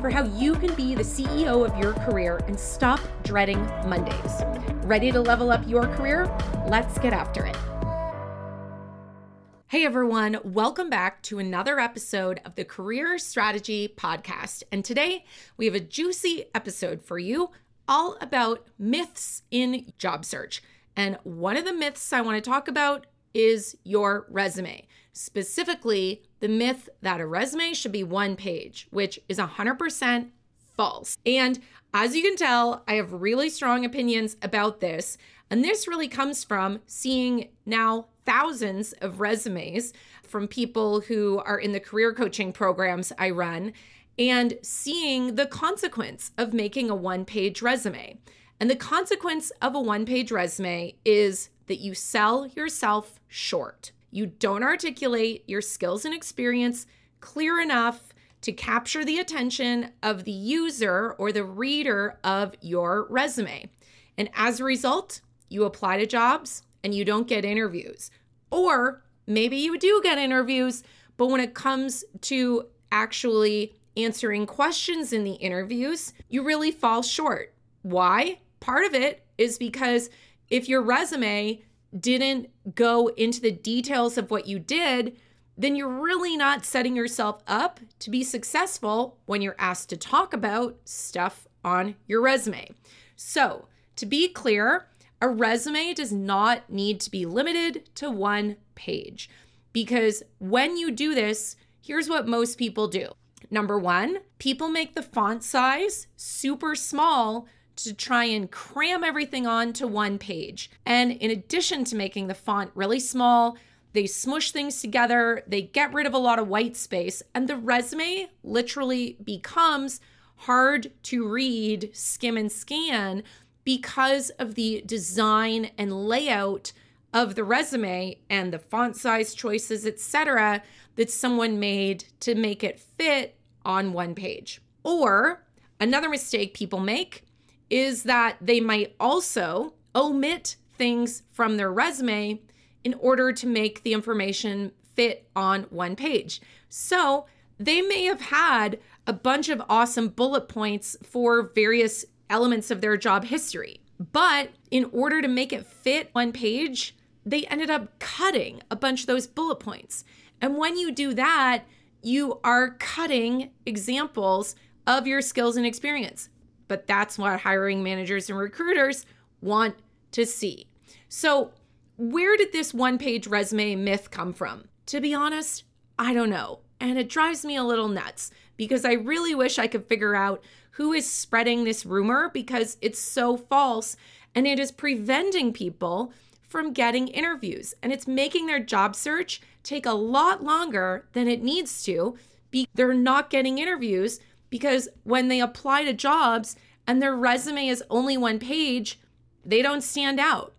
for how you can be the CEO of your career and stop dreading Mondays. Ready to level up your career? Let's get after it. Hey everyone, welcome back to another episode of the Career Strategy Podcast. And today we have a juicy episode for you all about myths in job search. And one of the myths I want to talk about is your resume. Specifically, the myth that a resume should be one page, which is 100% false. And as you can tell, I have really strong opinions about this. And this really comes from seeing now thousands of resumes from people who are in the career coaching programs I run and seeing the consequence of making a one page resume. And the consequence of a one page resume is that you sell yourself short. You don't articulate your skills and experience clear enough to capture the attention of the user or the reader of your resume. And as a result, you apply to jobs and you don't get interviews. Or maybe you do get interviews, but when it comes to actually answering questions in the interviews, you really fall short. Why? Part of it is because if your resume didn't go into the details of what you did, then you're really not setting yourself up to be successful when you're asked to talk about stuff on your resume. So, to be clear, a resume does not need to be limited to one page because when you do this, here's what most people do. Number one, people make the font size super small to try and cram everything onto one page. And in addition to making the font really small, they smush things together, they get rid of a lot of white space, and the resume literally becomes hard to read, skim, and scan because of the design and layout of the resume and the font size choices, etc., that someone made to make it fit on one page. Or another mistake people make is that they might also omit things from their resume in order to make the information fit on one page. So they may have had a bunch of awesome bullet points for various elements of their job history. But in order to make it fit one page, they ended up cutting a bunch of those bullet points. And when you do that, you are cutting examples of your skills and experience but that's what hiring managers and recruiters want to see. So, where did this one page resume myth come from? To be honest, I don't know. And it drives me a little nuts because I really wish I could figure out who is spreading this rumor because it's so false and it is preventing people from getting interviews and it's making their job search take a lot longer than it needs to. Be- they're not getting interviews because when they apply to jobs and their resume is only one page, they don't stand out.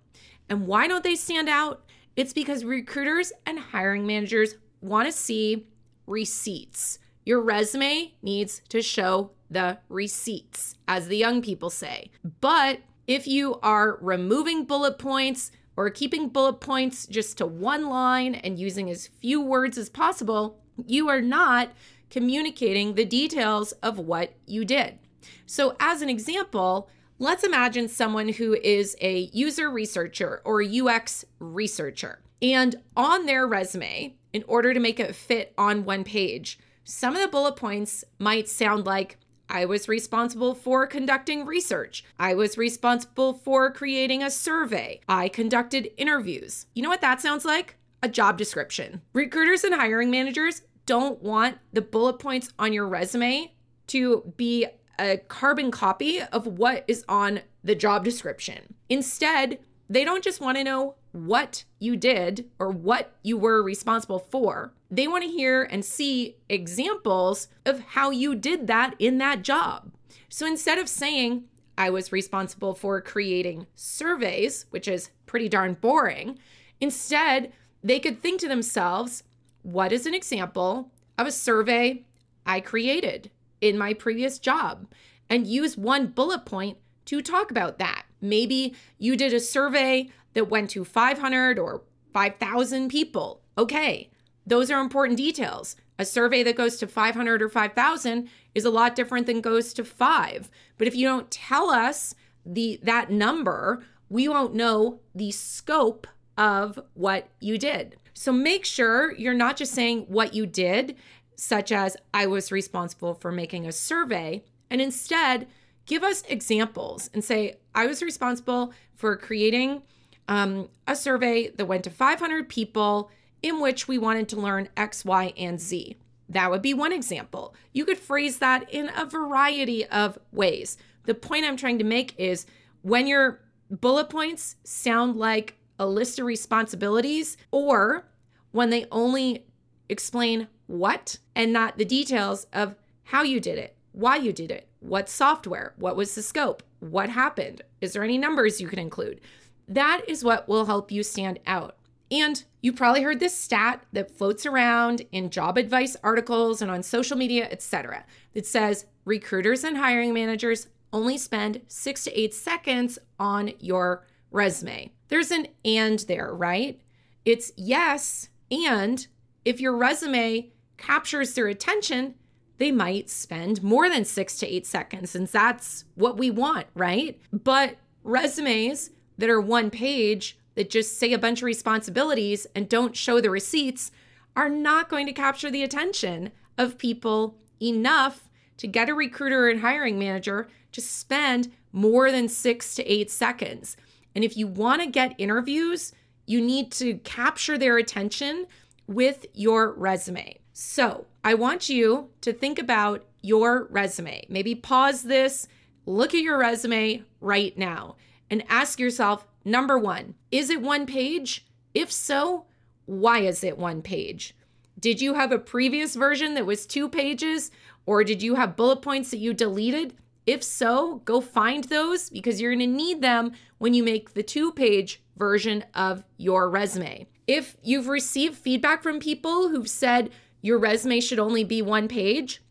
And why don't they stand out? It's because recruiters and hiring managers want to see receipts. Your resume needs to show the receipts, as the young people say. But if you are removing bullet points or keeping bullet points just to one line and using as few words as possible, you are not communicating the details of what you did. So, as an example, let's imagine someone who is a user researcher or a UX researcher. And on their resume, in order to make it fit on one page, some of the bullet points might sound like I was responsible for conducting research. I was responsible for creating a survey. I conducted interviews. You know what that sounds like? A job description. Recruiters and hiring managers don't want the bullet points on your resume to be a carbon copy of what is on the job description. Instead, they don't just want to know what you did or what you were responsible for. They want to hear and see examples of how you did that in that job. So instead of saying, I was responsible for creating surveys, which is pretty darn boring, instead, they could think to themselves, what is an example of a survey I created in my previous job? And use one bullet point to talk about that. Maybe you did a survey that went to 500 or 5,000 people. Okay, those are important details. A survey that goes to 500 or 5,000 is a lot different than goes to 5. But if you don't tell us the that number, we won't know the scope of what you did. So make sure you're not just saying what you did, such as I was responsible for making a survey, and instead give us examples and say, I was responsible for creating um, a survey that went to 500 people in which we wanted to learn X, Y, and Z. That would be one example. You could phrase that in a variety of ways. The point I'm trying to make is when your bullet points sound like a list of responsibilities, or when they only explain what and not the details of how you did it, why you did it, what software, what was the scope, what happened, is there any numbers you can include? That is what will help you stand out. And you probably heard this stat that floats around in job advice articles and on social media, etc. that says recruiters and hiring managers only spend 6 to 8 seconds on your resume. There's an and there, right? It's yes, and if your resume captures their attention, they might spend more than 6 to 8 seconds and that's what we want, right? But resumes that are one page that just say a bunch of responsibilities and don't show the receipts are not going to capture the attention of people enough to get a recruiter and hiring manager to spend more than six to eight seconds. And if you want to get interviews, you need to capture their attention with your resume. So I want you to think about your resume. Maybe pause this, look at your resume right now, and ask yourself number one, is it one page? If so, why is it one page? Did you have a previous version that was two pages? Or did you have bullet points that you deleted? If so, go find those because you're going to need them when you make the two page version of your resume. If you've received feedback from people who've said your resume should only be one page,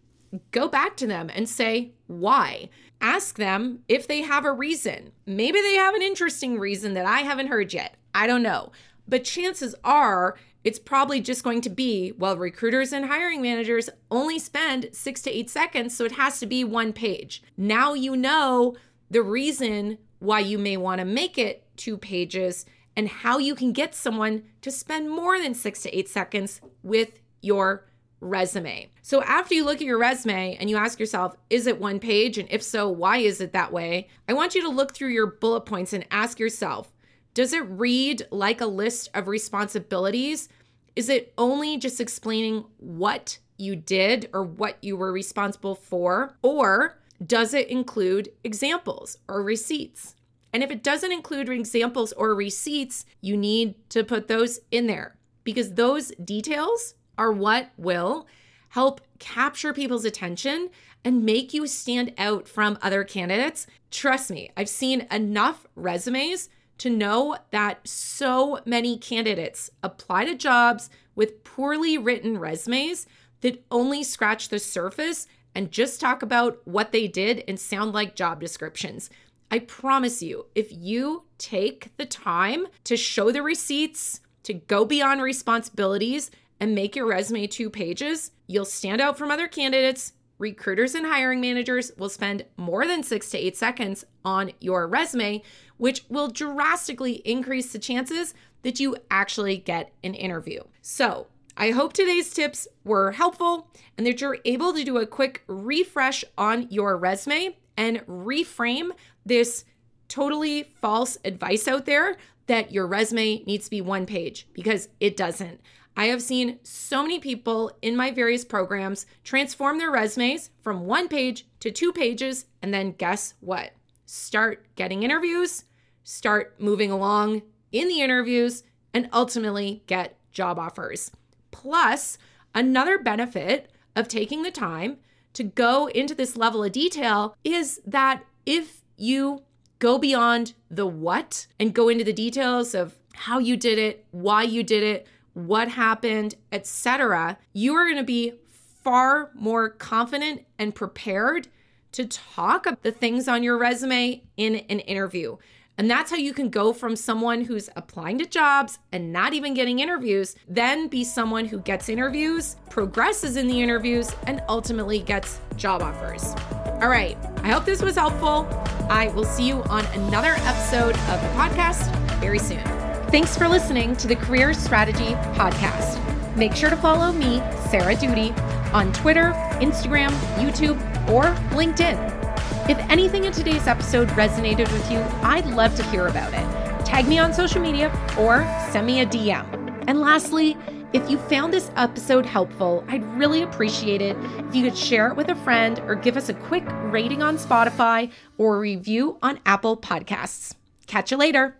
go back to them and say why. Ask them if they have a reason. Maybe they have an interesting reason that I haven't heard yet. I don't know. But chances are it's probably just going to be well, recruiters and hiring managers only spend six to eight seconds, so it has to be one page. Now you know the reason why you may want to make it two pages and how you can get someone to spend more than six to eight seconds with your resume. So after you look at your resume and you ask yourself, is it one page? And if so, why is it that way? I want you to look through your bullet points and ask yourself, does it read like a list of responsibilities? Is it only just explaining what you did or what you were responsible for? Or does it include examples or receipts? And if it doesn't include examples or receipts, you need to put those in there because those details are what will help capture people's attention and make you stand out from other candidates. Trust me, I've seen enough resumes to know that so many candidates apply to jobs with poorly written resumes that only scratch the surface and just talk about what they did and sound like job descriptions. I promise you, if you take the time to show the receipts, to go beyond responsibilities, and make your resume two pages, you'll stand out from other candidates. Recruiters and hiring managers will spend more than six to eight seconds on your resume, which will drastically increase the chances that you actually get an interview. So, I hope today's tips were helpful and that you're able to do a quick refresh on your resume and reframe this totally false advice out there that your resume needs to be one page because it doesn't. I have seen so many people in my various programs transform their resumes from one page to two pages, and then guess what? Start getting interviews, start moving along in the interviews, and ultimately get job offers. Plus, another benefit of taking the time to go into this level of detail is that if you go beyond the what and go into the details of how you did it, why you did it, what happened, etc., you are going to be far more confident and prepared to talk about the things on your resume in an interview. And that's how you can go from someone who's applying to jobs and not even getting interviews, then be someone who gets interviews, progresses in the interviews, and ultimately gets job offers. All right, I hope this was helpful. I will see you on another episode of the podcast very soon. Thanks for listening to the Career Strategy Podcast. Make sure to follow me, Sarah Doody, on Twitter, Instagram, YouTube, or LinkedIn. If anything in today's episode resonated with you, I'd love to hear about it. Tag me on social media or send me a DM. And lastly, if you found this episode helpful, I'd really appreciate it if you could share it with a friend or give us a quick rating on Spotify or review on Apple Podcasts. Catch you later.